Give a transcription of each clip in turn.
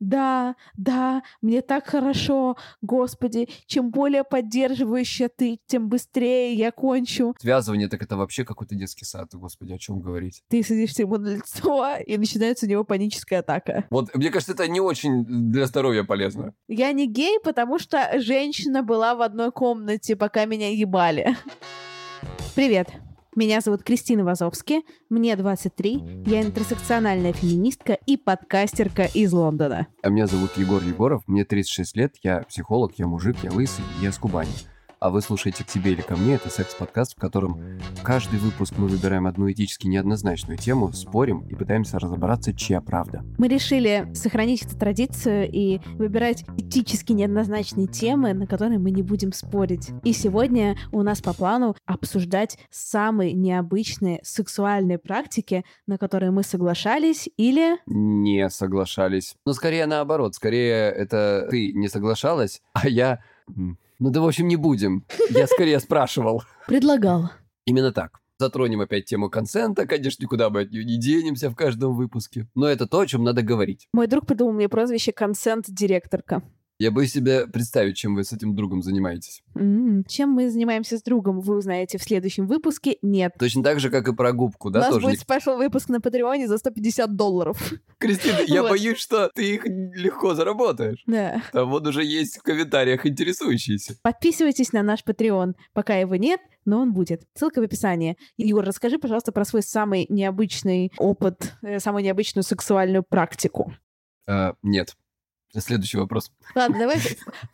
Да, да, мне так хорошо, Господи, чем более поддерживающая ты, тем быстрее я кончу. Связывание, так это вообще какой-то детский сад, господи, о чем говорить. Ты садишься ему на лицо, и начинается у него паническая атака. Вот, мне кажется, это не очень для здоровья полезно. Я не гей, потому что женщина была в одной комнате, пока меня ебали. Привет. Меня зовут Кристина Вазовски, мне 23, я интерсекциональная феминистка и подкастерка из Лондона. А меня зовут Егор Егоров, мне 36 лет, я психолог, я мужик, я лысый, я с Кубани. А вы слушаете «К тебе или ко мне» — это секс-подкаст, в котором каждый выпуск мы выбираем одну этически неоднозначную тему, спорим и пытаемся разобраться, чья правда. Мы решили сохранить эту традицию и выбирать этически неоднозначные темы, на которые мы не будем спорить. И сегодня у нас по плану обсуждать самые необычные сексуальные практики, на которые мы соглашались или... Не соглашались. Ну, скорее наоборот. Скорее это ты не соглашалась, а я... Ну да, в общем, не будем. Я скорее спрашивал. Предлагал. Именно так. Затронем опять тему консента, конечно, никуда мы от нее не денемся в каждом выпуске. Но это то, о чем надо говорить. Мой друг придумал мне прозвище «консент-директорка». Я боюсь себе представить, чем вы с этим другом занимаетесь. М, Чем мы занимаемся с другом, вы узнаете в следующем выпуске. Нет. Точно так же, как и про губку, У да, нас тоже? будет спешл выпуск на Патреоне за 150 долларов. Кристина, я Вот. боюсь, что ты их легко заработаешь. Да. Там вот уже есть в комментариях интересующиеся. Подписывайтесь на наш Patreon. Пока его нет, но он будет. Ссылка в описании. Егор, расскажи, пожалуйста, про свой самый необычный опыт, э, самую необычную сексуальную практику. А, нет. Следующий вопрос. Ладно, давай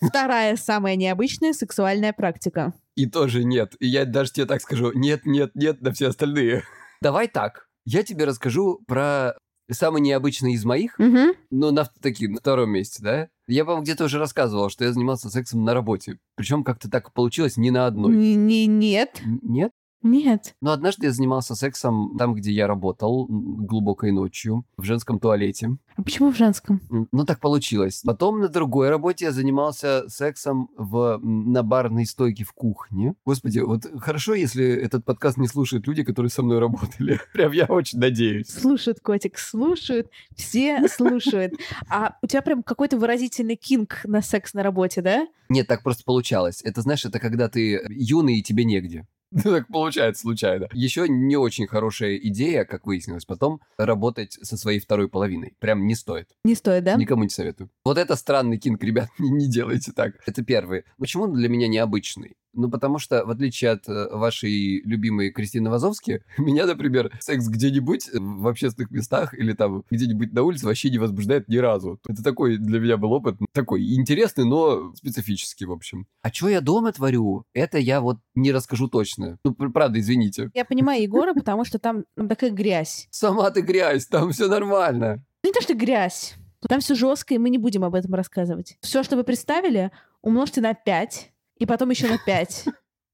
вторая самая необычная сексуальная практика. И тоже нет. И я даже тебе так скажу. Нет, нет, нет на все остальные. Давай так. Я тебе расскажу про самый необычный из моих, Мгм. но на таки, на втором месте, да? Я, по-моему, где-то уже рассказывал, что я занимался сексом на работе. Причем как-то так получилось не на одной. Н- не- Нет. Н- Нет? Нет. Но однажды я занимался сексом там, где я работал, глубокой ночью, в женском туалете. А почему в женском? Ну, так получилось. Потом на другой работе я занимался сексом в, на барной стойке в кухне. Господи, вот хорошо, если этот подкаст не слушают люди, которые со мной работали. Прям я очень надеюсь. Слушают, котик, слушают. Все слушают. А у тебя прям какой-то выразительный кинг на секс на работе, да? Нет, так просто получалось. Это, знаешь, это когда ты юный и тебе негде. Так получается случайно. Еще не очень хорошая идея, как выяснилось потом, работать со своей второй половиной. Прям не стоит. Не стоит, да? Никому не советую. Вот это странный кинг, ребят, не, не делайте так. Это первый. Почему он для меня необычный? Ну, потому что, в отличие от э, вашей любимой Кристины Вазовски, меня, например, секс где-нибудь э, в общественных местах или там где-нибудь на улице вообще не возбуждает ни разу. Это такой для меня был опыт, такой интересный, но специфический, в общем. А что я дома творю, это я вот не расскажу точно. Ну, пр- правда, извините. Я понимаю Егора, потому что там там такая грязь. Сама ты грязь, там все нормально. Ну, не то, что грязь. Там все жестко, и мы не будем об этом рассказывать. Все, что вы представили, умножьте на 5, и потом еще на 5.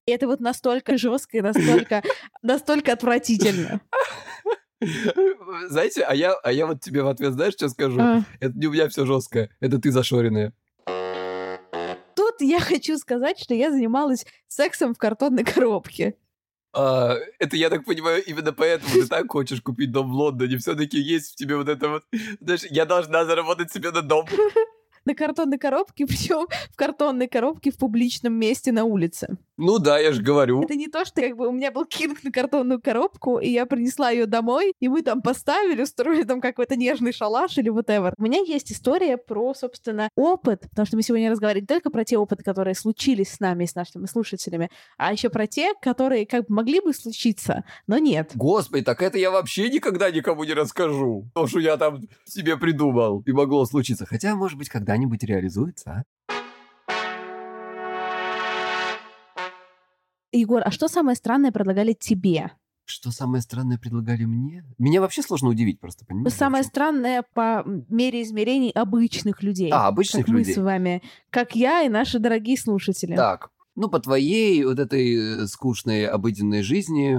И это вот настолько жестко и настолько, настолько отвратительно. Знаете, а я, а я вот тебе в ответ, знаешь, что скажу? А. Это не у меня все жесткое, это ты зашоренная. Тут я хочу сказать, что я занималась сексом в картонной коробке. А, это, я так понимаю, именно поэтому ты так хочешь купить дом в Лондоне. Все-таки есть в тебе вот это вот... Знаешь, я должна заработать себе на дом. На картонной коробке, причем в картонной коробке в публичном месте на улице. Ну да, я же говорю. Это не то, что как бы у меня был кинг на картонную коробку, и я принесла ее домой, и мы там поставили, устроили там какой-то нежный шалаш или whatever. У меня есть история про, собственно, опыт, потому что мы сегодня разговаривали не только про те опыты, которые случились с нами, с нашими слушателями, а еще про те, которые как бы могли бы случиться, но нет. Господи, так это я вообще никогда никому не расскажу. То, что я там себе придумал и могло случиться. Хотя, может быть, когда-нибудь реализуется, а? Егор, а что самое странное предлагали тебе? Что самое странное предлагали мне? Меня вообще сложно удивить, просто понимаешь? Самое странное по мере измерений обычных людей. А, обычных как людей. мы с вами. Как я и наши дорогие слушатели. Так, ну, по твоей вот этой скучной обыденной жизни...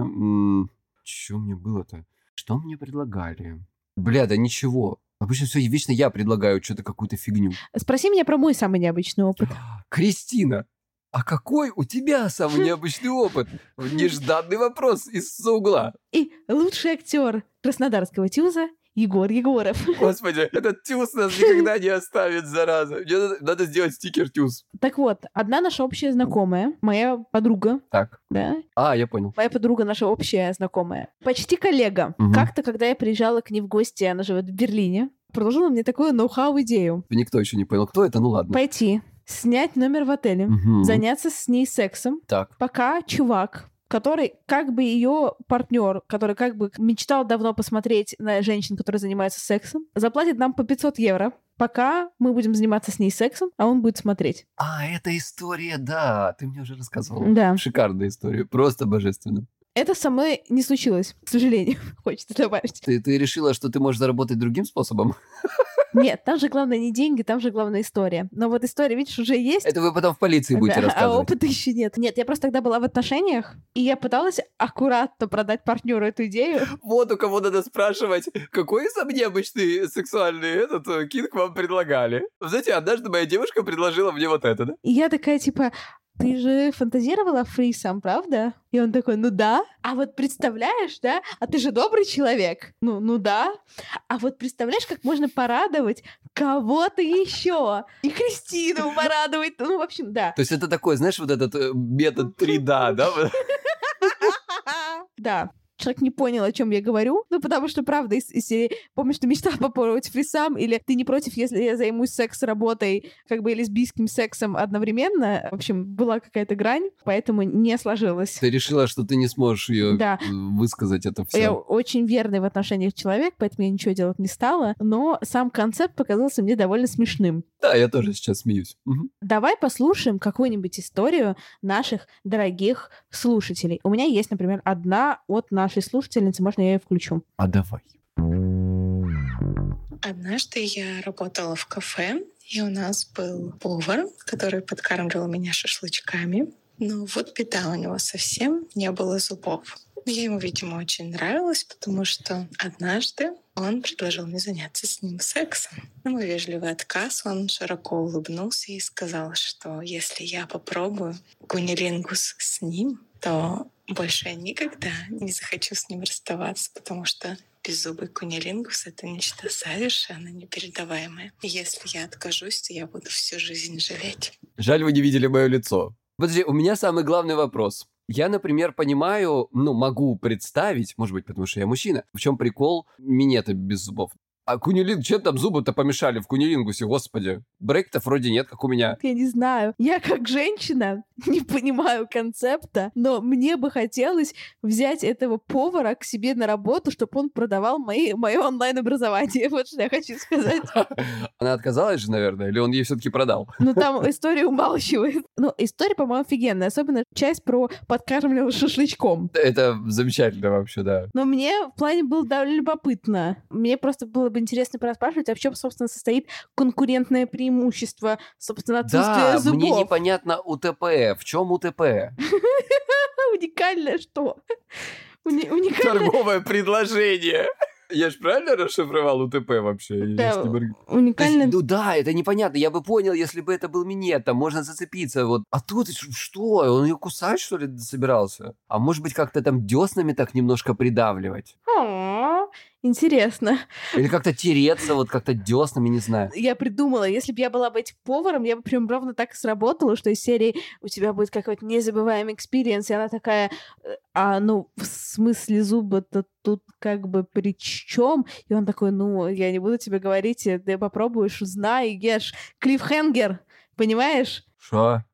Что мне было-то? Что мне предлагали? Бля, да ничего. Обычно все вечно я предлагаю что-то, какую-то фигню. Спроси меня про мой самый необычный опыт. Кристина, а какой у тебя самый необычный опыт? Нежданный вопрос из угла. И лучший актер Краснодарского тюза Егор Егоров. Господи, этот тюз нас никогда не оставит, зараза. Мне надо, надо сделать стикер тюз. Так вот, одна наша общая знакомая, моя подруга, Так. да, А, я понял. моя подруга наша общая знакомая, почти коллега. Мгм. Как-то, когда я приезжала к ней в гости, она живет в Берлине, предложила мне такую ноу-хау идею. Никто еще не понял, кто это, ну ладно. Пойти, снять номер в отеле, Мгм. заняться с ней сексом, Так. пока чувак, который как бы ее партнер, который как бы мечтал давно посмотреть на женщин, которые занимаются сексом, заплатит нам по 500 евро, пока мы будем заниматься с ней сексом, а он будет смотреть. А, эта история, да, ты мне уже рассказывал. Да. Шикарная история, просто божественно. Это со мной не случилось, к сожалению, хочется добавить. Ты, ты решила, что ты можешь заработать другим способом? Нет, там же главное не деньги, там же главная история. Но вот история, видишь, уже есть. Это вы потом в полиции будете Да, а рассказывать. опыта еще нет. Нет, я просто тогда была в отношениях, и я пыталась аккуратно продать партнеру эту идею. Вот у кого надо спрашивать, какой самый необычный сексуальный этот э, кинг вам предлагали? Знаете, однажды моя девушка предложила мне вот это, да? И я такая, типа, ты же фантазировала фрисом, правда? И он такой, ну да. А вот представляешь, да? А ты же добрый человек. Ну, ну да. А вот представляешь, как можно порадовать кого-то еще? И Кристину порадовать. Ну, в общем, да. То есть это такой, знаешь, вот этот э, метод 3 да, да? Да. Человек не понял, о чем я говорю. Ну, потому что, правда, из, из серии «Помнишь, ты мечтал попробовать фрисам?» или «Ты не против, если я займусь секс-работой, как бы и лесбийским сексом одновременно?» В общем, была какая-то грань, поэтому не сложилось. Ты решила, что ты не сможешь ее Да. высказать это все. Я очень верный в отношениях человек, поэтому я ничего делать не стала. Но сам концепт показался мне довольно смешным. Да, я тоже сейчас смеюсь. Мгм. Давай послушаем какую-нибудь историю наших дорогих слушателей. У меня есть, например, одна от нашей слушательницы. Можно я ее включу? А давай. Однажды я работала в кафе, и у нас был повар, который подкармливал меня шашлычками. Но вот беда, у него совсем не было зубов. Я ему, видимо, очень нравилась, потому что однажды он предложил мне заняться с ним сексом. На мой вежливый отказ он широко улыбнулся и сказал, что если я попробую кунилингус с ним, то больше я никогда не захочу с ним расставаться, потому что беззубый кунилингус — это нечто совершенно непередаваемое. И если я откажусь, то я буду всю жизнь жалеть. Жаль, вы не видели мое лицо. Подожди, у меня самый главный вопрос. Я, например, понимаю, ну, могу представить, может быть, потому что я мужчина, в чем прикол минета без зубов. А кунилинг, чем там зубы-то помешали в кунилингусе, господи? Брейк-то вроде нет, как у меня. Я не знаю. Я как женщина не понимаю концепта, но мне бы хотелось взять этого повара к себе на работу, чтобы он продавал мои, мое онлайн-образование. Вот что я хочу сказать. Она отказалась же, наверное, или он ей все-таки продал? Но там история умалчивает. Ну, история, по-моему, офигенная. Особенно часть про подкармливал шашлычком. Это замечательно вообще, да. Но мне в плане было довольно любопытно. Мне просто было бы интересно пораспрашивать, а в чем, собственно, состоит конкурентное преимущество, собственно, отсутствие Да, зубов. мне непонятно УТП. В чем УТП? Уникальное что? Уни- уникальное, Торговое предложение. Я же правильно расшифровал УТП вообще? Да, не уникальное... есть, ну да, это непонятно. Я бы понял, если бы это был минет, там можно зацепиться. Вот. А тут что? Он ее кусать, что ли, собирался? А может быть, как-то там деснами так немножко придавливать? А, Интересно. Или как-то тереться, вот как-то деснами, не знаю. Я придумала, если бы я была бы этим поваром, я бы прям ровно так сработала, что из серии у тебя будет какой-то незабываемый experience, и она такая, «Э, а ну, в смысле зуба-то тут как бы при чем? И он такой, ну, я не буду тебе говорить, э, ты попробуешь, узнай, ешь. Cliffhanger, понимаешь? Что?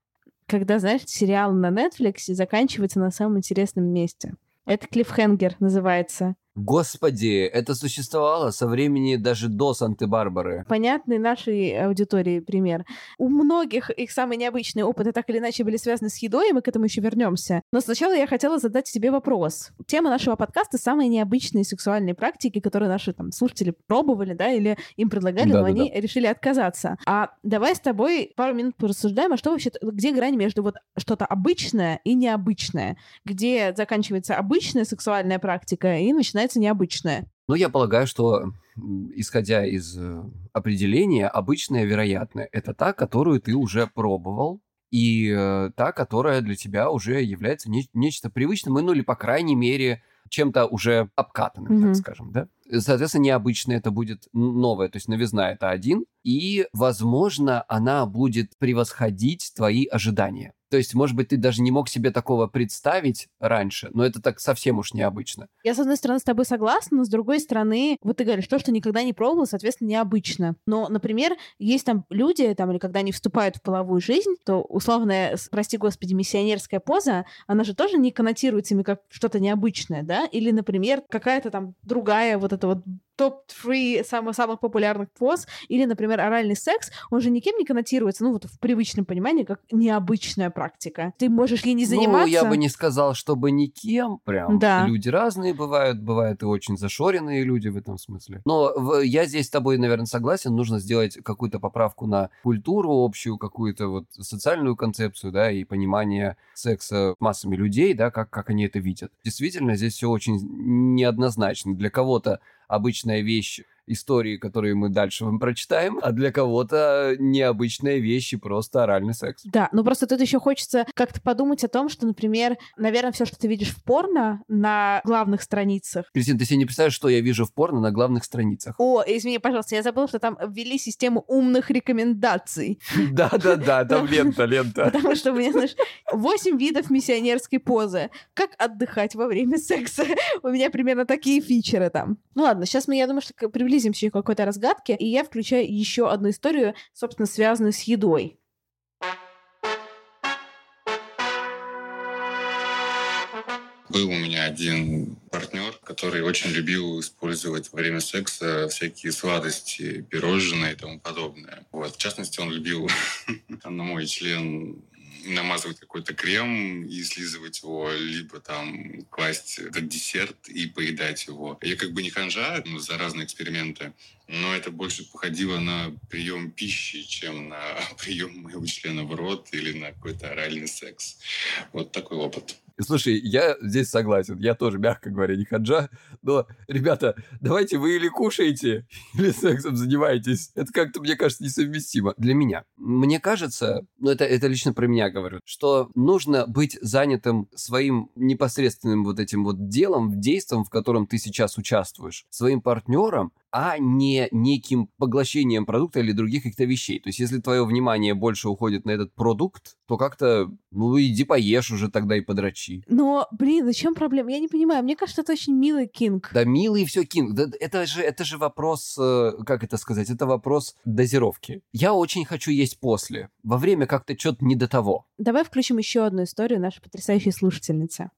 Когда, знаешь, сериал на Netflix заканчивается на самом интересном месте. Это клиффхенгер называется. Господи, это существовало со времени даже до Санты-Барбары. Понятный нашей аудитории пример. У многих их самые необычные опыты так или иначе были связаны с едой, и мы к этому еще вернемся. Но сначала я хотела задать тебе вопрос. Тема нашего подкаста — самые необычные сексуальные практики, которые наши там слушатели пробовали, да, или им предлагали, Да, но да, они решили отказаться. А давай с тобой пару минут порассуждаем, а что вообще, где грань между вот что-то обычное и необычное? Где заканчивается обычная сексуальная практика и начинается необычная? Ну, я полагаю, что, исходя из э, определения, обычная вероятная — это та, которую ты уже пробовал, и э, та, которая для тебя уже является не- нечто привычным, ну или, по крайней мере, чем-то уже обкатанным, Мгм. так скажем, да? Соответственно, необычное это будет новое, то есть новизна это один, и, возможно, она будет превосходить твои ожидания. То есть, может быть, ты даже не мог себе такого представить раньше, но это так совсем уж необычно. Я, с одной стороны, с тобой согласна, но с другой стороны, вот ты говоришь, то, что никогда не пробовал, соответственно, необычно. Но, например, есть там люди, там, или когда они вступают в половую жизнь, то условная, прости господи, миссионерская поза, она же тоже не коннотируется ими как что-то необычное, да? Или, например, какая-то там другая вот эта вот топ-3 самых, самых популярных поз, или, например, оральный секс, он же никем не коннотируется, ну вот в привычном понимании, как необычная практика. Ты можешь ей не заниматься. Ну, я бы не сказал, чтобы никем прям. Да. Люди разные бывают, бывают и очень зашоренные люди в этом смысле. Но в- я здесь с тобой, наверное, согласен. Нужно сделать какую-то поправку на культуру общую, какую-то вот социальную концепцию, да, и понимание секса массами людей, да, как, как они это видят. Действительно, здесь все очень неоднозначно. Для кого-то обычная вещь истории, которые мы дальше вам прочитаем, а для кого-то необычная вещь и просто оральный секс. Да, ну просто тут еще хочется как-то подумать о том, что, например, наверное, все, что ты видишь в порно на главных страницах. Кристина, ты себе не представляешь, что я вижу в порно на главных страницах. О, извини, пожалуйста, я забыла, что там ввели систему умных рекомендаций. Да-да-да, там лента, лента. Потому что у меня, знаешь, 8 видов миссионерской позы. Как отдыхать во время секса? У меня примерно такие фичеры там. Ну ладно, сейчас мы, я думаю, что к- приблизимся еще к какой-то разгадке, и я включаю еще одну историю, собственно, связанную с едой. Был у меня один партнер, который очень любил использовать во время секса всякие сладости, пирожные и тому подобное. Вот. В частности, он любил на мой член намазывать какой-то крем и слизывать его, либо там класть этот десерт и поедать его. Я как бы не ханжа ну, за разные эксперименты, но это больше походило на прием пищи, чем на прием моего члена в рот или на какой-то оральный секс. Вот такой опыт. Слушай, я здесь согласен. Я тоже, мягко говоря, не хаджа. Но, ребята, давайте вы или кушаете, или сексом занимаетесь. Это как-то, мне кажется, несовместимо для меня. Мне кажется, ну это, это лично про меня говорю, что нужно быть занятым своим непосредственным вот этим вот делом, действом, в котором ты сейчас участвуешь, своим партнером, а не неким поглощением продукта или других каких-то вещей. То есть, если твое внимание больше уходит на этот продукт, то как-то, ну, иди поешь уже тогда и подрачи. Но, блин, зачем проблема? Я не понимаю. Мне кажется, это очень милый кинг. Да милый все кинг. Да, это, же, это же вопрос, э, как это сказать, это вопрос дозировки. Я очень хочу есть после. Во время как-то что-то не до того. Давай включим еще одну историю нашей потрясающей слушательницы.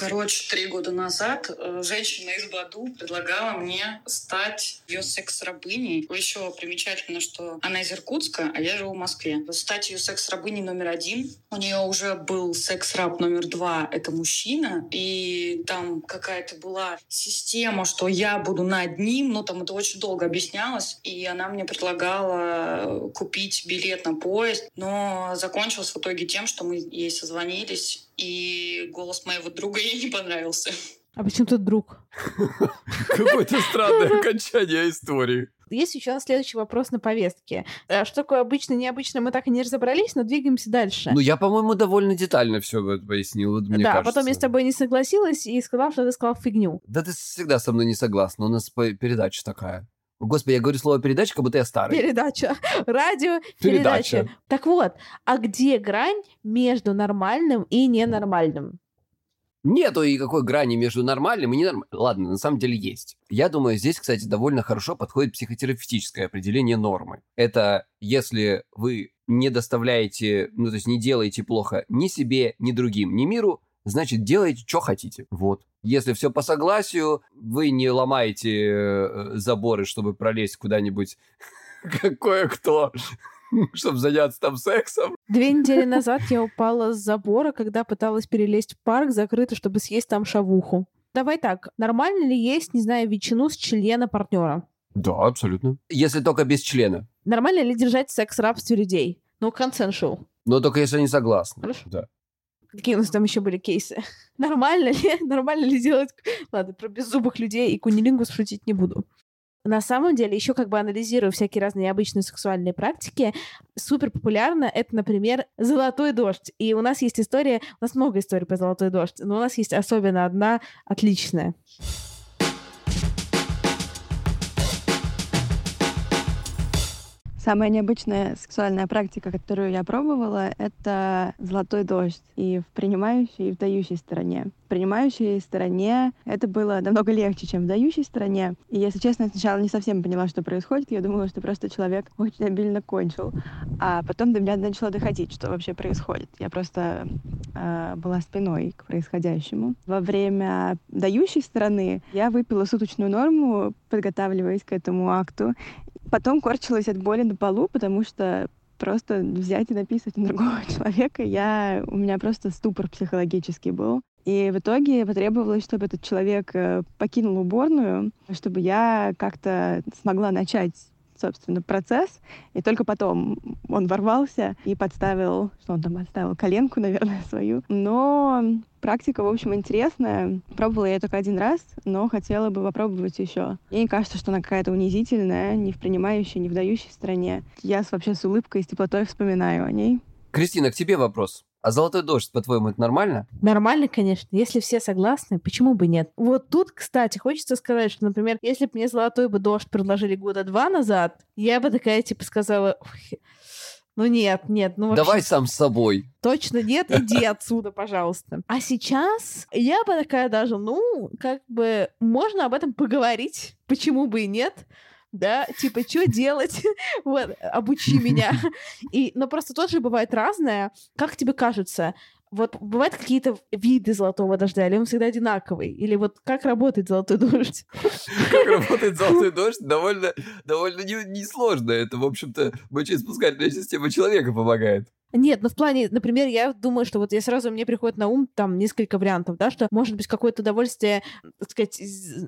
Короче, три года назад э, женщина из Баду предлагала мне стать ее секс-рабыней. Еще примечательно, что она из Иркутска, а я живу в Москве. Стать ее секс-рабыней номер один. У нее уже был секс-раб номер два, это мужчина. И там какая-то была система, что я буду над ним, но там это очень долго объяснялось. И она мне предлагала купить билет на поезд, но закончилось в итоге тем, что мы ей созвонились, и голос моего друга ей не понравился. А почему тут друг? Какое-то странное окончание истории. Есть еще следующий вопрос на повестке. А Что такое обычно, необычно, мы так и не разобрались, но двигаемся дальше. Ну, я, по-моему, довольно детально все пояснил, вот мне да, кажется. потом я с тобой не согласилась и сказала, что ты сказал фигню. Да ты всегда со мной не согласна, у нас передача такая. Господи, я говорю слово передача, как будто я старый. Передача. Радио, Передача. передача. Так вот, а где грань между нормальным и ненормальным? Нету никакой грани между нормальным и ненормальным. Ладно, на самом деле есть. Я думаю, здесь, кстати, довольно хорошо подходит психотерапевтическое определение нормы. Это если вы не доставляете, ну, то есть не делаете плохо ни себе, ни другим, ни миру, значит, делайте, что хотите. Вот. Если все по согласию, вы не ломаете э, заборы, чтобы пролезть куда-нибудь, как кое-кто, чтобы заняться там сексом. Две недели назад я упала с забора, когда пыталась перелезть в парк закрытый, чтобы съесть там шавуху. Давай так, нормально ли есть, не знаю, ветчину с члена партнера? Да, абсолютно. Если только без члена. Нормально ли держать секс в рабстве людей? Ну, consensual. Но только если они согласны. Хорошо. Да. Какие у нас там еще были кейсы? Нормально ли? Нормально ли делать... Ладно, про беззубых людей и кунилингус шутить не буду. На самом деле, еще как бы анализируя всякие разные необычные сексуальные практики, супер популярно это, например, золотой дождь. И у нас есть история, у нас много историй про золотой дождь, но у нас есть особенно одна отличная. Самая необычная сексуальная практика, которую я пробовала, это золотой дождь и в принимающей, и в дающей стороне. В принимающей стороне это было намного легче, чем в дающей стороне. И, если честно, я сначала не совсем поняла, что происходит. Я думала, что просто человек очень обильно кончил. А потом до меня начало доходить, что вообще происходит. Я просто э, была спиной к происходящему. Во время дающей стороны я выпила суточную норму, подготавливаясь к этому акту. Потом корчилась от боли на полу, потому что просто взять и написать на другого человека, я, у меня просто ступор психологический был. И в итоге потребовалось, чтобы этот человек э, покинул уборную, чтобы я как-то смогла начать собственно, процесс, и только потом он ворвался и подставил, что он там подставил, коленку, наверное, свою. Но практика, в общем, интересная. Пробовала я только один раз, но хотела бы попробовать еще. Мне не кажется, что она какая-то унизительная, не в принимающей, не в дающей стране. Я вообще с улыбкой и с теплотой вспоминаю о ней. Кристина, к тебе вопрос. А золотой дождь, по-твоему, это нормально? Нормально, конечно. Если все согласны, почему бы нет? Вот тут, кстати, хочется сказать, что, например, если бы мне золотой бы дождь предложили года два назад, я бы такая, типа, сказала, «Ой, ну нет, нет, ну вообще Давай сам с собой. точно нет, иди отсюда, пожалуйста. А сейчас я бы такая даже, ну, как бы, можно об этом поговорить, почему бы и нет, да, типа, что делать? вот, обучи меня. И, но просто тоже бывает разное. Как тебе кажется, вот бывают какие-то виды золотого дождя, или он всегда одинаковый? Или вот как работает золотой дождь? Как работает золотой дождь, довольно, довольно не- несложно. Это, в общем-то, мочеиспускательная система человека помогает. Нет, ну в плане, например, я думаю, что вот я сразу, мне приходит на ум там несколько вариантов, да, что может быть какое-то удовольствие, так сказать,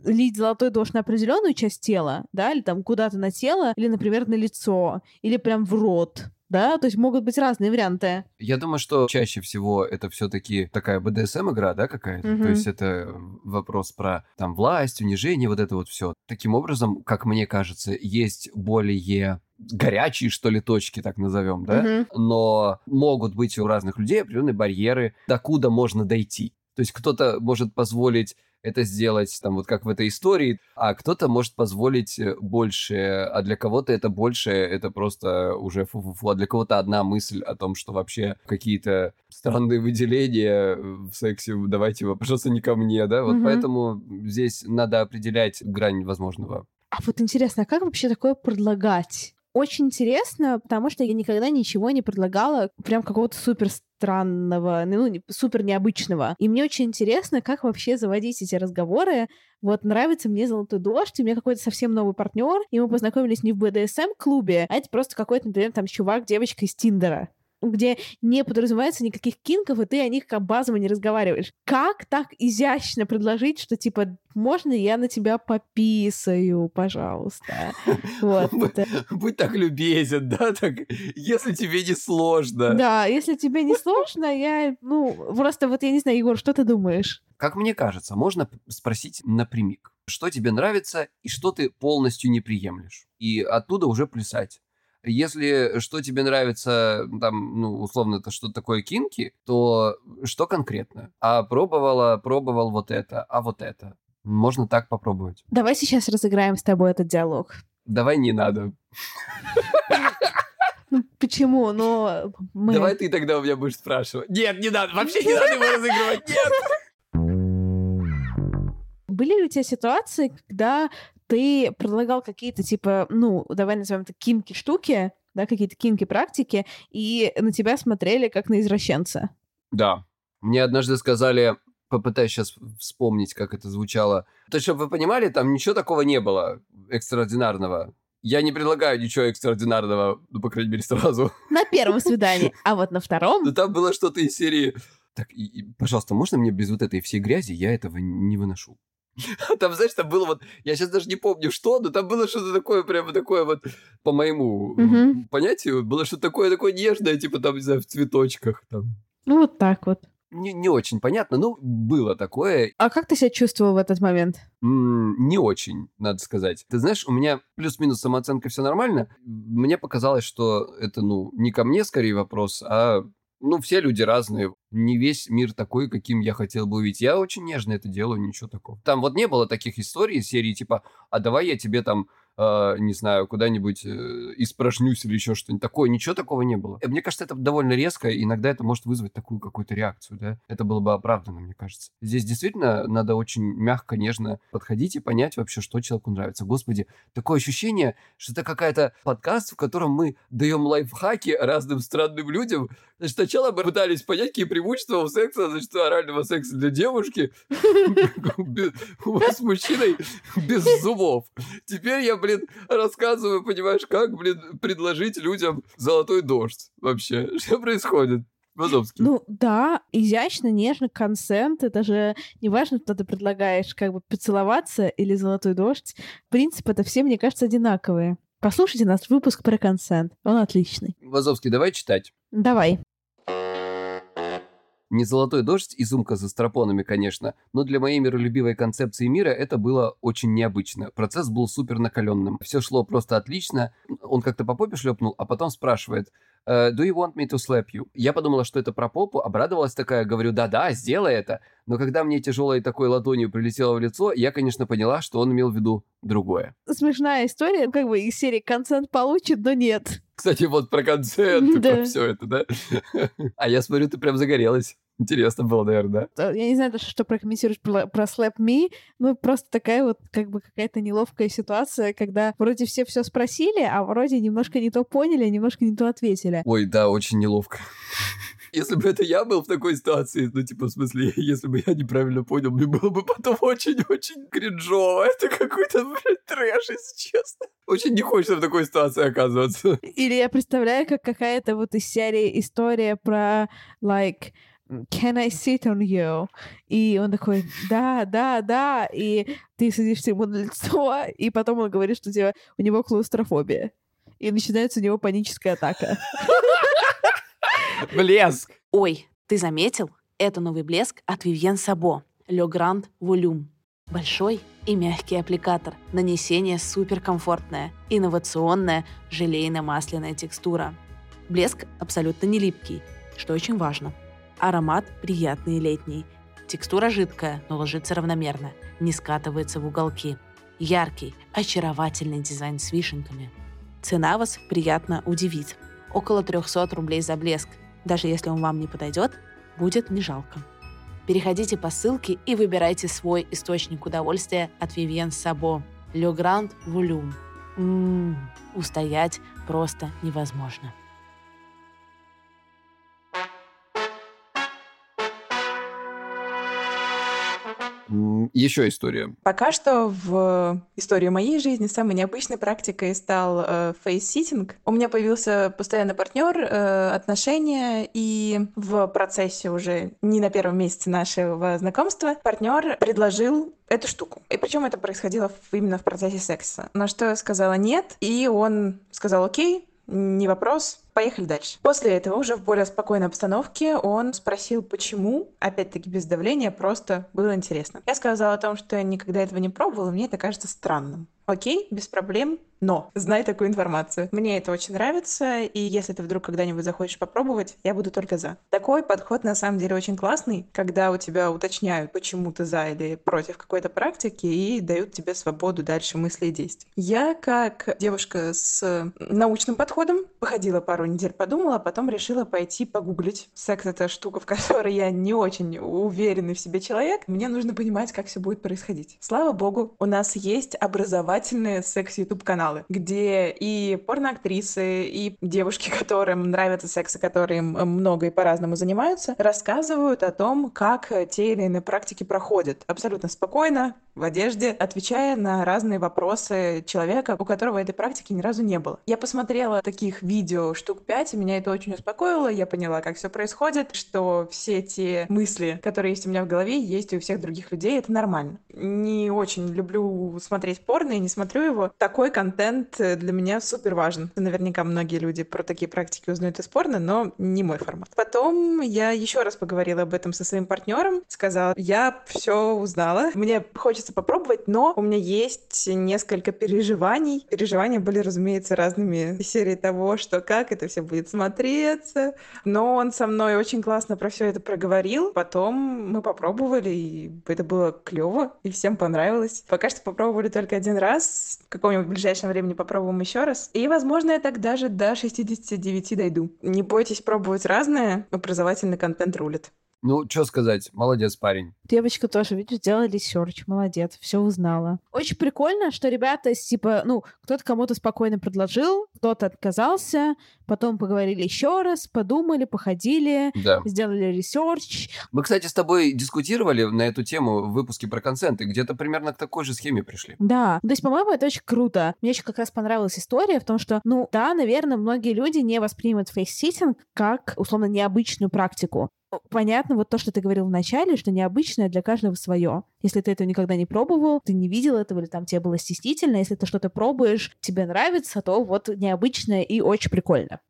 лить золотой дождь на определенную часть тела, да, или там куда-то на тело, или, например, на лицо, или прям в рот, да, то есть могут быть разные варианты. Я думаю, что чаще всего это все-таки такая БДСМ-игра, да, какая-то? Мгм. То есть это вопрос про там власть, унижение, вот это вот все. Таким образом, как мне кажется, есть более горячие, что ли, точки, так назовем, да? Мгм. Но могут быть у разных людей определенные барьеры, докуда можно дойти. То есть кто-то может позволить это сделать, там, вот как в этой истории, а кто-то может позволить э, больше, а для кого-то это больше, это просто уже фу-фу-фу, а для кого-то одна мысль о том, что вообще какие-то странные выделения в сексе, давайте пожалуйста, не ко мне, да, вот Мгм. поэтому здесь надо определять грань возможного. А вот интересно, а как вообще такое предлагать? Очень интересно, потому что я никогда ничего не предлагала прям какого-то супер странного, ну, супер необычного. И мне очень интересно, как вообще заводить эти разговоры. Вот нравится мне «Золотой дождь», у меня какой-то совсем новый партнер, и мы познакомились не в БДСМ-клубе, а это просто какой-то, например, там чувак, девочка из Тиндера. Где не подразумевается никаких кинков, и ты о них как базово не разговариваешь. Как так изящно предложить, что типа можно я на тебя пописаю, пожалуйста? Вот. Будь так любезен, да, так, если тебе не сложно. Да, если тебе не сложно, я, ну, просто вот я не знаю, Егор, что ты думаешь? Как мне кажется, можно спросить напрямик, что тебе нравится и что ты полностью не приемлешь. И оттуда уже плясать. Если что тебе нравится, там, ну, условно, это что такое кинки, то что конкретно? А пробовала, пробовал вот это, а вот это. Можно так попробовать. Давай сейчас разыграем с тобой этот диалог. Давай не надо. Ну, почему? Но мы... Давай ты тогда у меня будешь спрашивать. Нет, не надо, вообще не надо его разыгрывать, нет! Были ли у тебя ситуации, когда ты предлагал какие-то, типа, ну, давай назовем это кинки-штуки, да, какие-то кинки-практики, и на тебя смотрели как на извращенца? Да. Мне однажды сказали, попытаюсь сейчас вспомнить, как это звучало. То есть, чтобы вы понимали, там ничего такого не было экстраординарного. Я не предлагаю ничего экстраординарного, ну, по крайней мере, сразу. На первом свидании, а вот на втором... Ну, там было что-то из серии... Так, и, и, пожалуйста, можно мне без вот этой всей грязи? Я этого не выношу. Там, знаешь, там было вот, я сейчас даже не помню что, но там было что-то такое, прямо такое вот, по моему mm-hmm. понятию, было что-то такое, такое нежное, типа там, не знаю, в цветочках там. Ну, вот так вот. Не, не очень понятно, но было такое. А как ты себя чувствовал в этот момент? М-м, не очень, надо сказать. Ты знаешь, у меня плюс-минус самооценка все нормально. Мне показалось, что это, ну, не ко мне скорее вопрос, а ну, все люди разные. Не весь мир такой, каким я хотел бы увидеть. Я очень нежно это делаю, ничего такого. Там вот не было таких историй серии типа, а давай я тебе там э, не знаю, куда-нибудь э, испражнюсь или еще что-нибудь такое. Ничего такого не было. Мне кажется, это довольно резко, и иногда это может вызвать такую какую-то реакцию, да. Это было бы оправдано, мне кажется. Здесь действительно надо очень мягко, нежно подходить и понять вообще, что человеку нравится. Господи, такое ощущение, что это какая-то подкаст, в котором мы даем лайфхаки разным странным людям. Значит, сначала мы пытались понять, какие преимущества у секса, значит, орального секса для девушки с мужчиной без зубов. Теперь я блин, рассказываю, понимаешь, как, блин, предложить людям золотой дождь вообще. Что происходит? Вазовский. Ну да, изящно, нежно, консент. Это же не важно, что ты предлагаешь, как бы поцеловаться или золотой дождь. Принцип это все, мне кажется, одинаковые. Послушайте наш выпуск про консент. Он отличный. Вазовский, давай читать. Давай. Не золотой дождь и сумка за стропонами, конечно, но для моей миролюбивой концепции мира это было очень необычно. Процесс был супер накаленным. Все шло просто отлично. Он как-то по попе шлепнул, а потом спрашивает, «Э, do you want me to slap you? Я подумала, что это про попу, обрадовалась такая, говорю, да-да, сделай это. Но когда мне тяжелой такой ладонью прилетело в лицо, я, конечно, поняла, что он имел в виду другое. Смешная история, как бы из серии концент получит, но нет. Кстати, вот про концент, про все это, да? А я смотрю, ты прям загорелась. Интересно было, наверное, да? Я не знаю даже, что прокомментируешь про, про Slap Me. Ну, просто такая вот как бы какая-то неловкая ситуация, когда вроде все все спросили, а вроде немножко не то поняли, немножко не то ответили. Ой, да, очень неловко. Если бы это я был в такой ситуации, ну, типа, в смысле, если бы я неправильно понял, мне было бы потом очень-очень кринжово. Это какой-то, блядь, трэш, если честно. Очень не хочется в такой ситуации оказываться. Или я представляю, как какая-то вот из серии история про, like, can I sit on you? И он такой, да, да, да, и ты садишься ему на лицо, и потом он говорит, что у, тебя, у него клаустрофобия. И начинается у него паническая атака. Блеск! Ой, ты заметил? Это новый блеск от Vivienne Sabo. Le Grand Volume. Большой и мягкий аппликатор. Нанесение суперкомфортное. Инновационная желейно-масляная текстура. Блеск абсолютно не липкий, что очень важно. Аромат приятный и летний. Текстура жидкая, но ложится равномерно, не скатывается в уголки. Яркий, очаровательный дизайн с вишенками. Цена вас приятно удивит. Около 300 рублей за блеск. Даже если он вам не подойдет, будет не жалко. Переходите по ссылке и выбирайте свой источник удовольствия от Vivienne Sabo. Le Grand Volume. Ммм, устоять просто невозможно. Еще история. Пока что в истории моей жизни самой необычной практикой стал э, face-sitting. У меня появился постоянный партнер, э, отношения, и в процессе уже не на первом месяце нашего знакомства партнер предложил эту штуку. И причем это происходило именно в процессе секса. На что я сказала нет, и он сказал окей, не вопрос, Поехали дальше. После этого, уже в более спокойной обстановке, он спросил, почему, опять-таки без давления, просто было интересно. Я сказала о том, что я никогда этого не пробовала, и мне это кажется странным. Окей, без проблем, но знай такую информацию. Мне это очень нравится, и если ты вдруг когда-нибудь захочешь попробовать, я буду только за. Такой подход на самом деле очень классный, когда у тебя уточняют, почему ты за или против какой-то практики, и дают тебе свободу дальше мысли и действий. Я, как девушка с научным подходом, походила пару недель, подумала, а потом решила пойти погуглить. Секс — это штука, в которой я не очень уверенный в себе человек. Мне нужно понимать, как все будет происходить. Слава богу, у нас есть образовательные секс-ютуб-каналы, где и порноактрисы, и девушки, которым нравится секс, и которые много и по-разному занимаются, рассказывают о том, как те или иные практики проходят. Абсолютно спокойно, в одежде, отвечая на разные вопросы человека, у которого этой практики ни разу не было. Я посмотрела таких видео штук пять, и меня это очень успокоило. Я поняла, как все происходит, что все те мысли, которые есть у меня в голове, есть у всех других людей. Это нормально. Не очень люблю смотреть порно не смотрю его. Такой контент для меня супер важен. Наверняка многие люди про такие практики узнают из порно, но не мой формат. Потом я еще раз поговорила об этом со своим партнером, сказала, я все узнала, мне хочется попробовать, но у меня есть несколько переживаний. Переживания были, разумеется, разными серии того, что как это все будет смотреться. Но он со мной очень классно про все это проговорил. Потом мы попробовали, и это было клево, и всем понравилось. Пока что попробовали только один раз. В каком-нибудь ближайшем времени попробуем еще раз. И, возможно, я так даже до 69 дойду. Не бойтесь пробовать разное. Образовательный контент рулит. Ну, что сказать, молодец парень. Девочка тоже, видишь, сделала research, молодец, все узнала. Очень прикольно, что ребята, типа, ну, кто-то кому-то спокойно предложил, кто-то отказался, потом поговорили еще раз, подумали, походили, да. сделали research. Мы, кстати, с тобой дискутировали на эту тему в выпуске про консенты, где-то примерно к такой же схеме пришли. Да, то есть, по-моему, это очень круто. Мне еще как раз понравилась история в том, что, ну, да, наверное, многие люди не воспримут face-sitting как, условно, необычную практику понятно вот то, что ты говорил в начале, что необычное для каждого свое. Если ты этого никогда не пробовал, ты не видел этого, или там тебе было стеснительно, если ты что-то пробуешь, тебе нравится, то вот необычное и очень прикольно.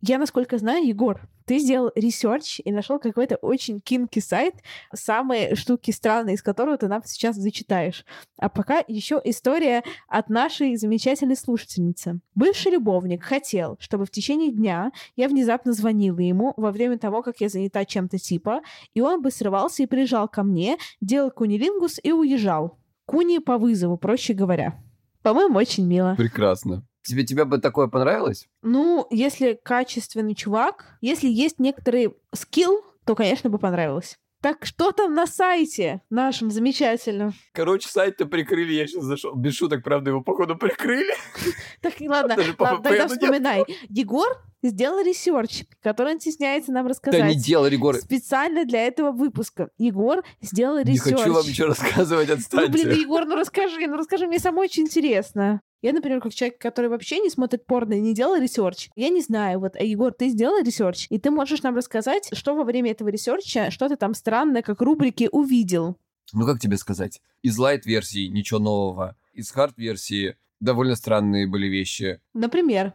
Я, насколько знаю, Егор, ты сделал research и нашел какой-то очень kinky сайт, самые штуки странные, из которого ты нам сейчас зачитаешь. А пока еще история от нашей замечательной слушательницы. Бывший любовник хотел, чтобы в течение дня я внезапно звонила ему во время того, как я занята чем-то типа, и он бы срывался и приезжал ко мне, делал кунилингус и уезжал. Куни по вызову, проще говоря. По-моему, очень мило. Прекрасно. Тебе, тебе бы такое понравилось? Ну, если качественный чувак, если есть некоторый скилл, то, конечно, бы понравилось. Так что там на сайте нашем замечательном? Короче, сайт-то прикрыли, я сейчас зашел. Без шуток, правда, его, походу, прикрыли. Так, ладно, тогда вспоминай. Егор сделал research, который он стесняется нам рассказать. Да не делал, Егор. Специально для этого выпуска. Егор сделал research. Не хочу вам ничего рассказывать, отстаньте. Ну, блин, Егор, ну расскажи, ну расскажи, мне самой очень интересно. Я, например, как человек, который вообще не смотрит порно и не делал research, я не знаю, вот, а, Егор, ты сделал research, и ты можешь нам рассказать, что во время этого research а, что ты там странное, как рубрики, увидел. Ну, как тебе сказать? Из лайт-версии ничего нового, из hard-версии довольно странные были вещи. Например?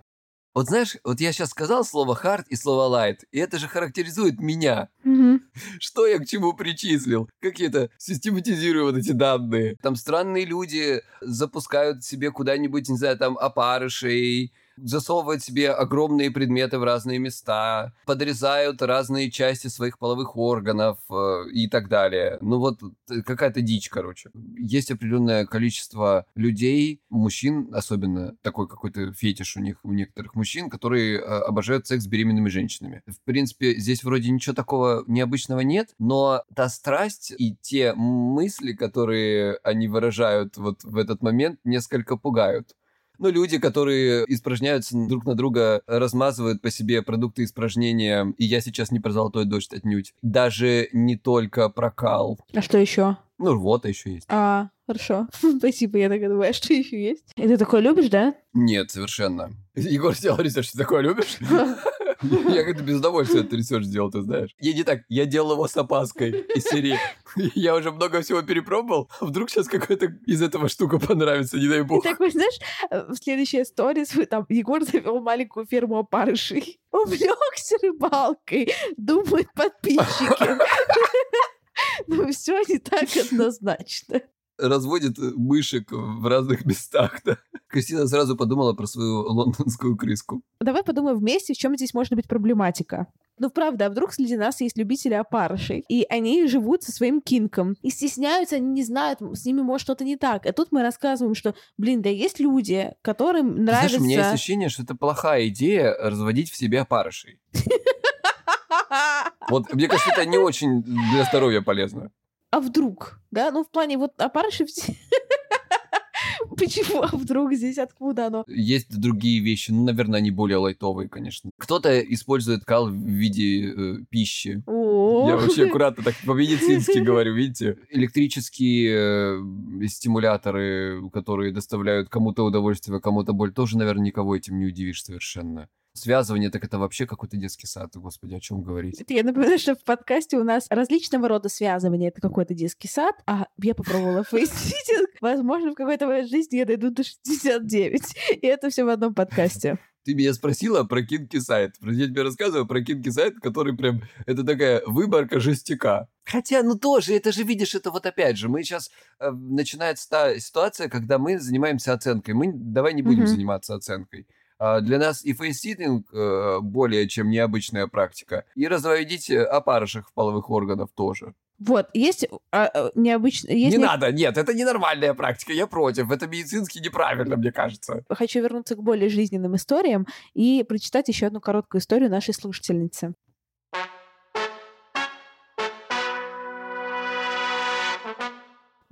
Вот знаешь, вот я сейчас сказал слово hard и слово light, и это же характеризует меня. Угу. Что я к чему причислил? Как я это систематизирую вот эти данные? Там странные люди запускают себе куда-нибудь, не знаю, там опарышей, засовывают себе огромные предметы в разные места, подрезают разные части своих половых органов э, и так далее. Ну вот э, какая-то дичь, короче. Есть определенное количество людей, мужчин, особенно такой какой-то фетиш у них, у некоторых мужчин, которые э, обожают секс с беременными женщинами. В принципе, здесь вроде ничего такого необычного нет, но та страсть и те мысли, которые они выражают вот в этот момент, несколько пугают. Ну, люди, которые испражняются друг на друга, размазывают по себе продукты испражнения, и я сейчас не про золотой дождь отнюдь. Даже не только про кал. А что еще? Ну, рвота еще есть. А, хорошо. Спасибо, я так думаю, что еще есть? И ты такое любишь, да? Нет, совершенно. Егор сделал research, ты такое любишь? Я как-то без удовольствия этот research сделал, ты знаешь. Я не так, я делал его с опаской из серии. Я уже много всего перепробовал, а вдруг сейчас какая-то из этого штука понравится, не дай И бог. такой, знаешь, э, в следующей истории там Егор завел маленькую ферму опарышей. Увлекся рыбалкой, думают подписчики. Ну, все не так однозначно. Разводит э, мышек в разных местах, да. Кристина сразу подумала про свою лондонскую крыску. Давай подумаем вместе, в чем здесь может быть проблематика. Ну, правда, а вдруг среди нас есть любители опарышей, и они живут со своим кинком, и стесняются, они не знают, с ними может что-то не так. А тут мы рассказываем, что, блин, да есть люди, которым нравится... Знаешь, у меня есть ощущение, что это плохая идея разводить в себе опарышей. Вот, мне кажется, это не очень для здоровья полезно. А вдруг? Да, ну в плане вот опарыши все... Почему? А вдруг здесь откуда оно? Есть другие вещи, ну, наверное, они более лайтовые, конечно. Кто-то использует кал в виде э, пищи. О, Я вообще аккуратно так по-медицински говорю, видите? Электрические э, стимуляторы, которые доставляют кому-то удовольствие, а кому-то боль, тоже, наверное, никого этим не удивишь совершенно. Связывание, так это вообще какой-то детский сад, господи, о чем говорить. Это Я напоминаю, что в подкасте у нас различного рода связывания. Это какой-то детский сад, а я попробовала face-sitting. Возможно, в какой-то момент жизни я дойду до 69. И это все в одном подкасте. Ты меня спросила про kinky сайт. Я тебе рассказываю про kinky сайт, который прям, это такая выборка жестяка. Хотя, ну тоже, это же, видишь, это вот опять же, мы сейчас, э, начинается та ситуация, когда мы занимаемся оценкой. Мы давай не будем Мгм. заниматься оценкой. А Для нас и face-sitting э, более чем необычная практика. И разводить э, опарышек в половых органов тоже. Вот, есть а, а, необычно... Есть не не- надо, нет, это ненормальная практика, я против. Это медицински неправильно, мне кажется. Хочу вернуться к более жизненным историям и прочитать еще одну короткую историю нашей слушательницы.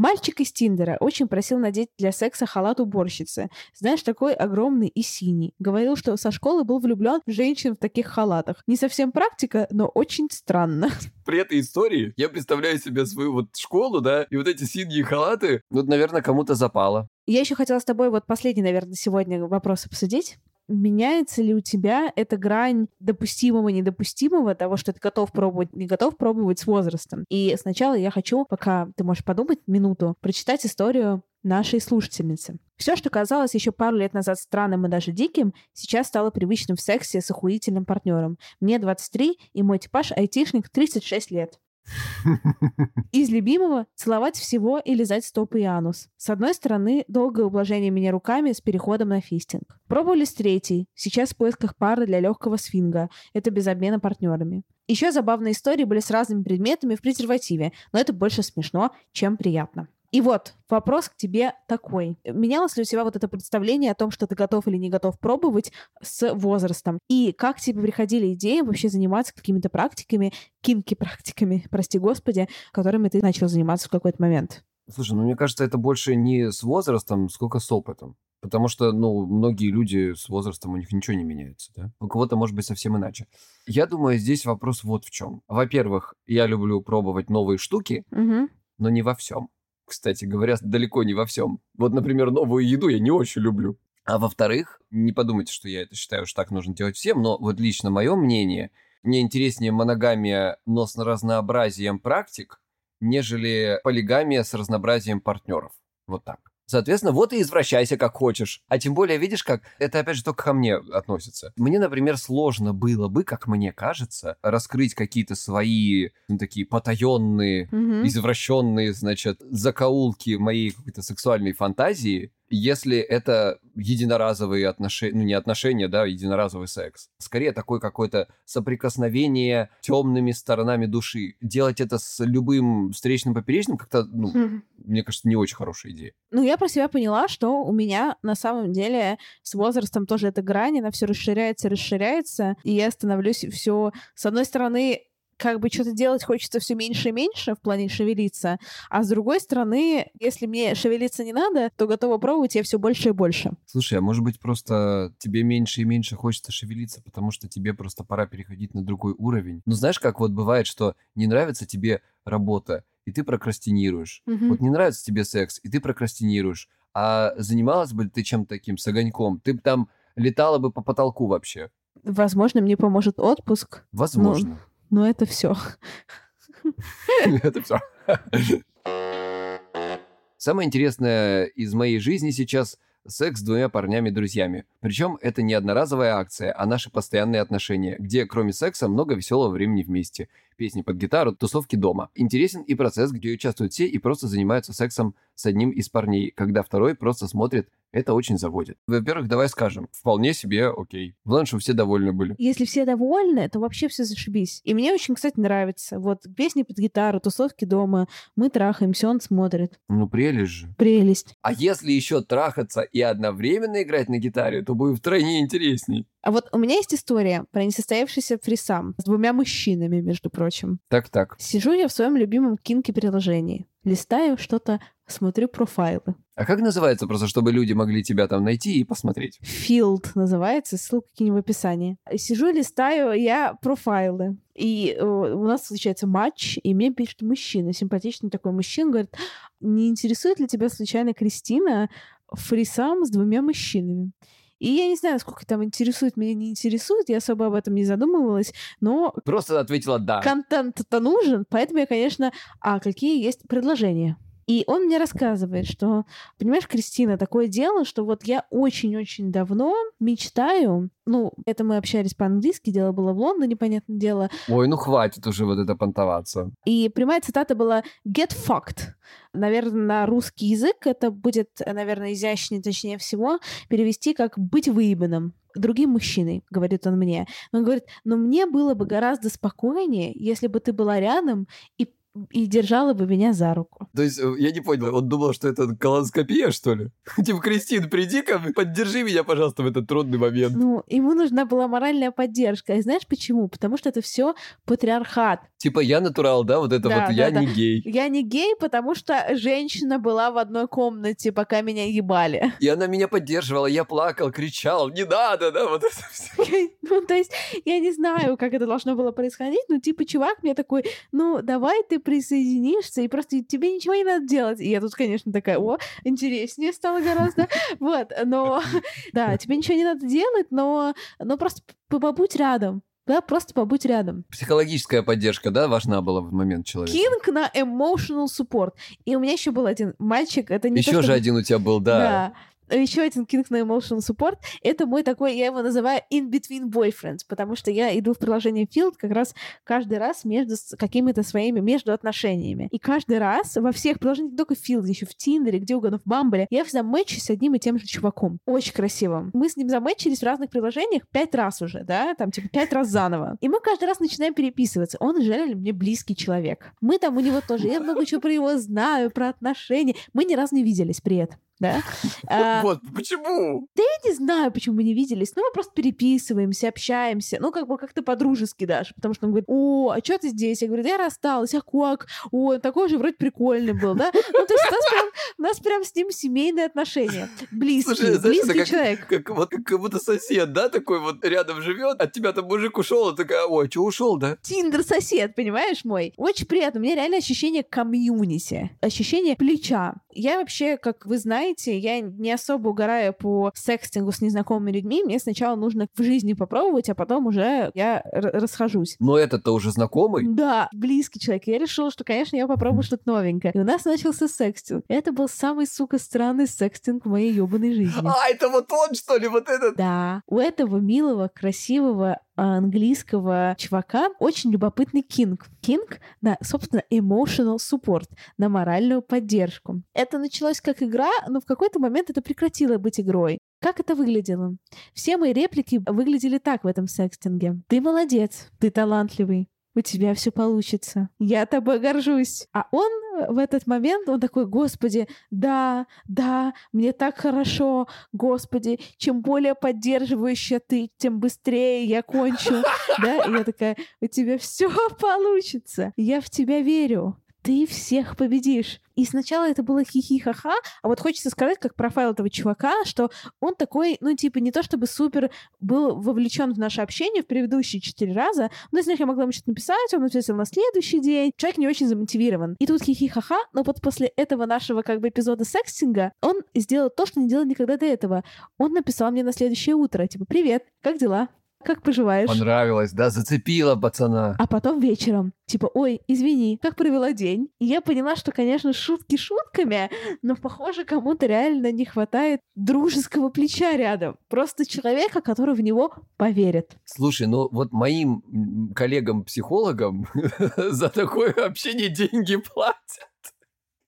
Мальчик из Тиндера очень просил надеть для секса халат уборщицы. Знаешь, такой огромный и синий. Говорил, что со школы был влюблен в женщин в таких халатах. Не совсем практика, но очень странно. При этой истории я представляю себе свою вот школу, да, и вот эти синие халаты. Вот, наверное, кому-то запало. Я еще хотела с тобой вот последний, наверное, сегодня вопрос обсудить. Меняется ли у тебя эта грань допустимого, недопустимого, того, что ты готов пробовать, не готов пробовать с возрастом? И сначала я хочу, пока ты можешь подумать минуту, прочитать историю нашей слушательницы. Все, что казалось еще пару лет назад странным и даже диким, сейчас стало привычным в сексе с охуительным партнером. Мне 23, и мой типаж айтишник 36 лет. Из любимого — целовать всего и лизать стопы и анус. С одной стороны, долгое ублажение меня руками с переходом на фистинг. Пробовали с третьей, сейчас в поисках пары для легкого свинга. Это без обмена партнерами. Еще забавные истории были с разными предметами в презервативе, но это больше смешно, чем приятно. И вот, вопрос к тебе такой. Менялось ли у тебя вот это представление о том, что ты готов или не готов пробовать с возрастом? И как тебе приходили идеи вообще заниматься какими-то практиками, кинки-практиками, прости господи, которыми ты начал заниматься в какой-то момент? Слушай, ну мне кажется, это больше не с возрастом, сколько с опытом. Потому что, ну, многие люди с возрастом, у них ничего не меняется, да? У кого-то, может быть, совсем иначе. Я думаю, здесь вопрос вот в чем. Во-первых, я люблю пробовать новые штуки, Мгм. но не во всем. Кстати говоря, далеко не во всем. Вот, например, новую еду я не очень люблю. А во-вторых, не подумайте, что я это считаю, что так нужно делать всем, но вот лично мое мнение, мне интереснее моногамия, но с разнообразием практик, нежели полигамия с разнообразием партнеров. Вот так. Соответственно, вот и извращайся как хочешь. А тем более, видишь, как это опять же только ко мне относится. Мне, например, сложно было бы, как мне кажется, раскрыть какие-то свои ну, такие потаенные Мгм. извращенные, значит, закоулки моей какой-то сексуальной фантазии, если это единоразовые отношения, ну не отношения, да, единоразовый секс. Скорее такое какое-то соприкосновение темными сторонами души. Делать это с любым встречным поперечным как-то, ну, мне кажется, не очень хорошая идея. Ну, я про себя поняла, что у меня на самом деле с возрастом тоже эта грань, она все расширяется, расширяется, и я становлюсь все, с одной стороны, как бы что-то делать хочется все меньше и меньше в плане шевелиться, а с другой стороны, если мне шевелиться не надо, то готова пробовать я все больше и больше. Слушай, а может быть просто тебе меньше и меньше хочется шевелиться, потому что тебе просто пора переходить на другой уровень? Ну знаешь, как вот бывает, что не нравится тебе работа, и ты прокрастинируешь. Мгм. Вот не нравится тебе секс, и ты прокрастинируешь. А занималась бы ты чем-то таким, с огоньком, ты бы там летала бы по потолку вообще. Возможно, мне поможет отпуск. Возможно. Но это все. Это все. Самое интересное из моей жизни сейчас секс с двумя парнями-друзьями. Причем это не одноразовая акция, а наши постоянные отношения, где кроме секса много веселого времени вместе. Песни под гитару, тусовки дома. Интересен и процесс, где участвуют все и просто занимаются сексом с одним из парней, когда второй просто смотрит. Это очень заводит. Во-первых, давай скажем, вполне себе окей. Главное, чтобы все довольны были. Если все довольны, то вообще все зашибись. И мне очень, кстати, нравится. Вот песни под гитару, тусовки дома, мы трахаемся, он смотрит. Ну, прелесть же. Прелесть. А если еще трахаться и одновременно играть на гитаре, то будет втройне интересней. А вот у меня есть история про несостоявшийся фрисам с двумя мужчинами, между прочим. Так-так. Сижу я в своем любимом кинке-приложении. Листаю что-то, смотрю профайлы. А как называется, просто чтобы люди могли тебя там найти и посмотреть? Field называется, ссылка кинь в описании. Сижу, листаю я профайлы. И э, у нас случается матч, и мне пишет мужчина, симпатичный такой мужчина, говорит, не интересует ли тебя случайно Кристина фрисам с двумя мужчинами? И я не знаю, сколько там интересует, меня не интересует, я особо об этом не задумывалась, но Просто ответила «да». контент-то нужен, поэтому я, конечно, а какие есть предложения? И он мне рассказывает, что, понимаешь, Кристина, такое дело, что вот я очень-очень давно мечтаю, ну, это мы общались по-английски, дело было в Лондоне, понятное дело, Ой, ну хватит уже вот это понтоваться. и прямая цитата была «get fucked». Наверное, на русский язык это будет, наверное, изящнее, точнее всего, перевести как «быть выебанным» другим мужчиной, говорит он мне. Он говорит, но мне было бы гораздо спокойнее, если бы ты была рядом и и держала бы меня за руку. То есть, э, я не понял, он думал, что это колоноскопия, что ли? Типа, Кристин, приди-ка, поддержи меня, пожалуйста, в этот трудный момент. Ну, ему нужна была моральная поддержка. И знаешь почему? Потому что это все патриархат. Типа, я натурал, да, вот это Да, вот, да, я да. не гей. Я не гей, потому что женщина была в одной комнате, пока меня ебали. И она меня поддерживала, я плакал, кричал, не надо, да, вот это все. Ну, то есть, я не знаю, как это должно было происходить, но типа чувак мне такой, ну, давай ты присоединишься, и просто тебе ничего не надо делать. И я тут, конечно, такая, о, интереснее стало гораздо. Вот, но, да, тебе ничего не надо делать, но, но просто побудь рядом. Да, просто побудь рядом. Психологическая поддержка, да, важна была в момент человека? Кинг на emotional support. И у меня еще был один мальчик, это не Еще то, же чтобы- один у тебя был, да. Да. Еще один кинг на emotional support. Это мой такой, я его называю in-between boyfriends, потому что я иду в приложение Field как раз каждый раз между какими-то своими, между отношениями. И каждый раз во всех приложениях, не только Field, еще в Тиндере, где угодно, в Бамбле, я всегда мэчусь с одним и тем же чуваком. Очень красиво. Мы с ним замэчились в разных приложениях пять раз уже, да, там типа пять раз заново. И мы каждый раз начинаем переписываться. Он реально мне близкий человек. Мы там у него тоже, я много чего про него знаю, про отношения. Мы ни разу не виделись при этом. Да? А, Вот, почему? да я не знаю, почему мы не виделись. Ну, мы просто переписываемся, общаемся. Ну, как бы как-то по-дружески даже. Потому что он говорит, о, а что ты здесь? Я говорю, да я рассталась. А как? О, такой же вроде прикольный был, да? Ну, то есть у нас прям, у нас прям с ним семейные отношения. Близкие, Слушай, знаешь, близкий как, человек. как, вот, как, как будто сосед, да, такой вот рядом живет, от тебя там мужик ушел, а такая, ой, что ушел, да? Тиндер-сосед, понимаешь, мой? Очень приятно. У меня реально ощущение комьюнити, ощущение плеча. Я вообще, как вы знаете, я не особо угораю по секстингу с незнакомыми людьми. Мне сначала нужно в жизни попробовать, а потом уже я расхожусь. Но этот-то уже знакомый. Да, близкий человек. Я решила, что, конечно, я попробую что-то новенькое. И у нас начался секстинг. Это был самый, сука, странный секстинг в моей ебаной жизни. А, это вот он, что ли, вот этот? Да, у этого милого, красивого английского чувака очень любопытный кинг. Кинг на, собственно, emotional support, на моральную поддержку. Это началось как игра, но в какой-то момент это прекратило быть игрой. Как это выглядело? Все мои реплики выглядели так в этом секстинге. Ты молодец, ты талантливый, у тебя все получится. Я тобой горжусь. А он в этот момент, он такой, господи, да, да, мне так хорошо, господи, чем более поддерживающая ты, тем быстрее я кончу. Да, и я такая, у тебя все получится. Я в тебя верю ты всех победишь. И сначала это было хихи-ха-ха, а вот хочется сказать, как профайл этого чувака, что он такой, ну, типа, не то чтобы супер был вовлечен в наше общение в предыдущие четыре раза, но если я могла ему что-то написать, он ответил на следующий день. Человек не очень замотивирован. И тут хихи-ха-ха, но вот после этого нашего как бы эпизода секстинга он сделал то, что не делал никогда до этого. Он написал мне на следующее утро, типа, привет, как дела? Как поживаешь? Понравилось, да, зацепила пацана. А потом вечером, типа, ой, извини, как провела день? И я поняла, что, конечно, шутки шутками, но, похоже, кому-то реально не хватает дружеского плеча рядом. Просто человека, который в него поверит. Слушай, ну вот моим коллегам-психологам за такое общение деньги платят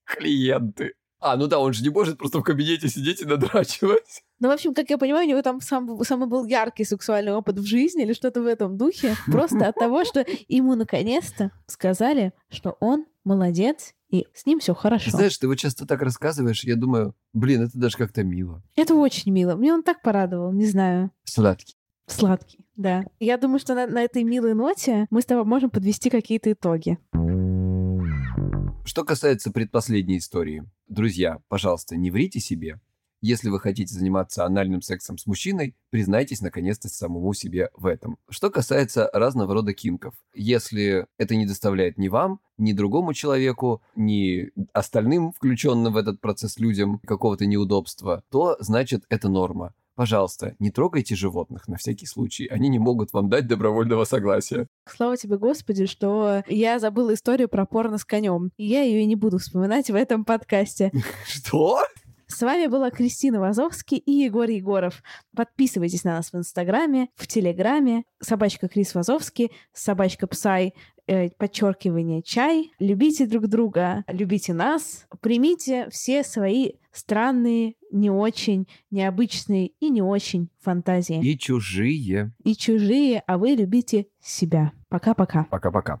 клиенты. А, ну да, он же не может просто в кабинете сидеть и надрачивать. Ну, в общем, как я понимаю, у него там сам, самый был яркий сексуальный опыт в жизни или что-то в этом духе. Просто от того, что ему наконец-то сказали, что он молодец, и с ним все хорошо. Знаешь, ты вот часто так рассказываешь, я думаю, блин, это даже как-то мило. Это очень мило. Мне он так порадовал, не знаю. Сладкий. Сладкий, да. Я думаю, что на, на этой милой ноте мы с тобой можем подвести какие-то итоги. Что касается предпоследней истории, друзья, пожалуйста, не врите себе. Если вы хотите заниматься анальным сексом с мужчиной, признайтесь наконец-то самому себе в этом. Что касается разного рода кинков. Если это не доставляет ни вам, ни другому человеку, ни остальным включенным в этот процесс людям какого-то неудобства, то значит это норма. Пожалуйста, не трогайте животных на всякий случай. Они не могут вам дать добровольного согласия. Слава тебе, Господи, что я забыла историю про порно с конем. И я ее не буду вспоминать в этом подкасте. Что? С вами была Кристина Вазовский и Егор Егоров. Подписывайтесь на нас в Инстаграме, в Телеграме. Собачка Крис Вазовский, собачка Псай, э, подчеркивание чай. Любите друг друга, любите нас. Примите все свои странные, не очень, необычные и не очень фантазии. И чужие. И чужие, а вы любите себя. Пока-пока. Пока-пока.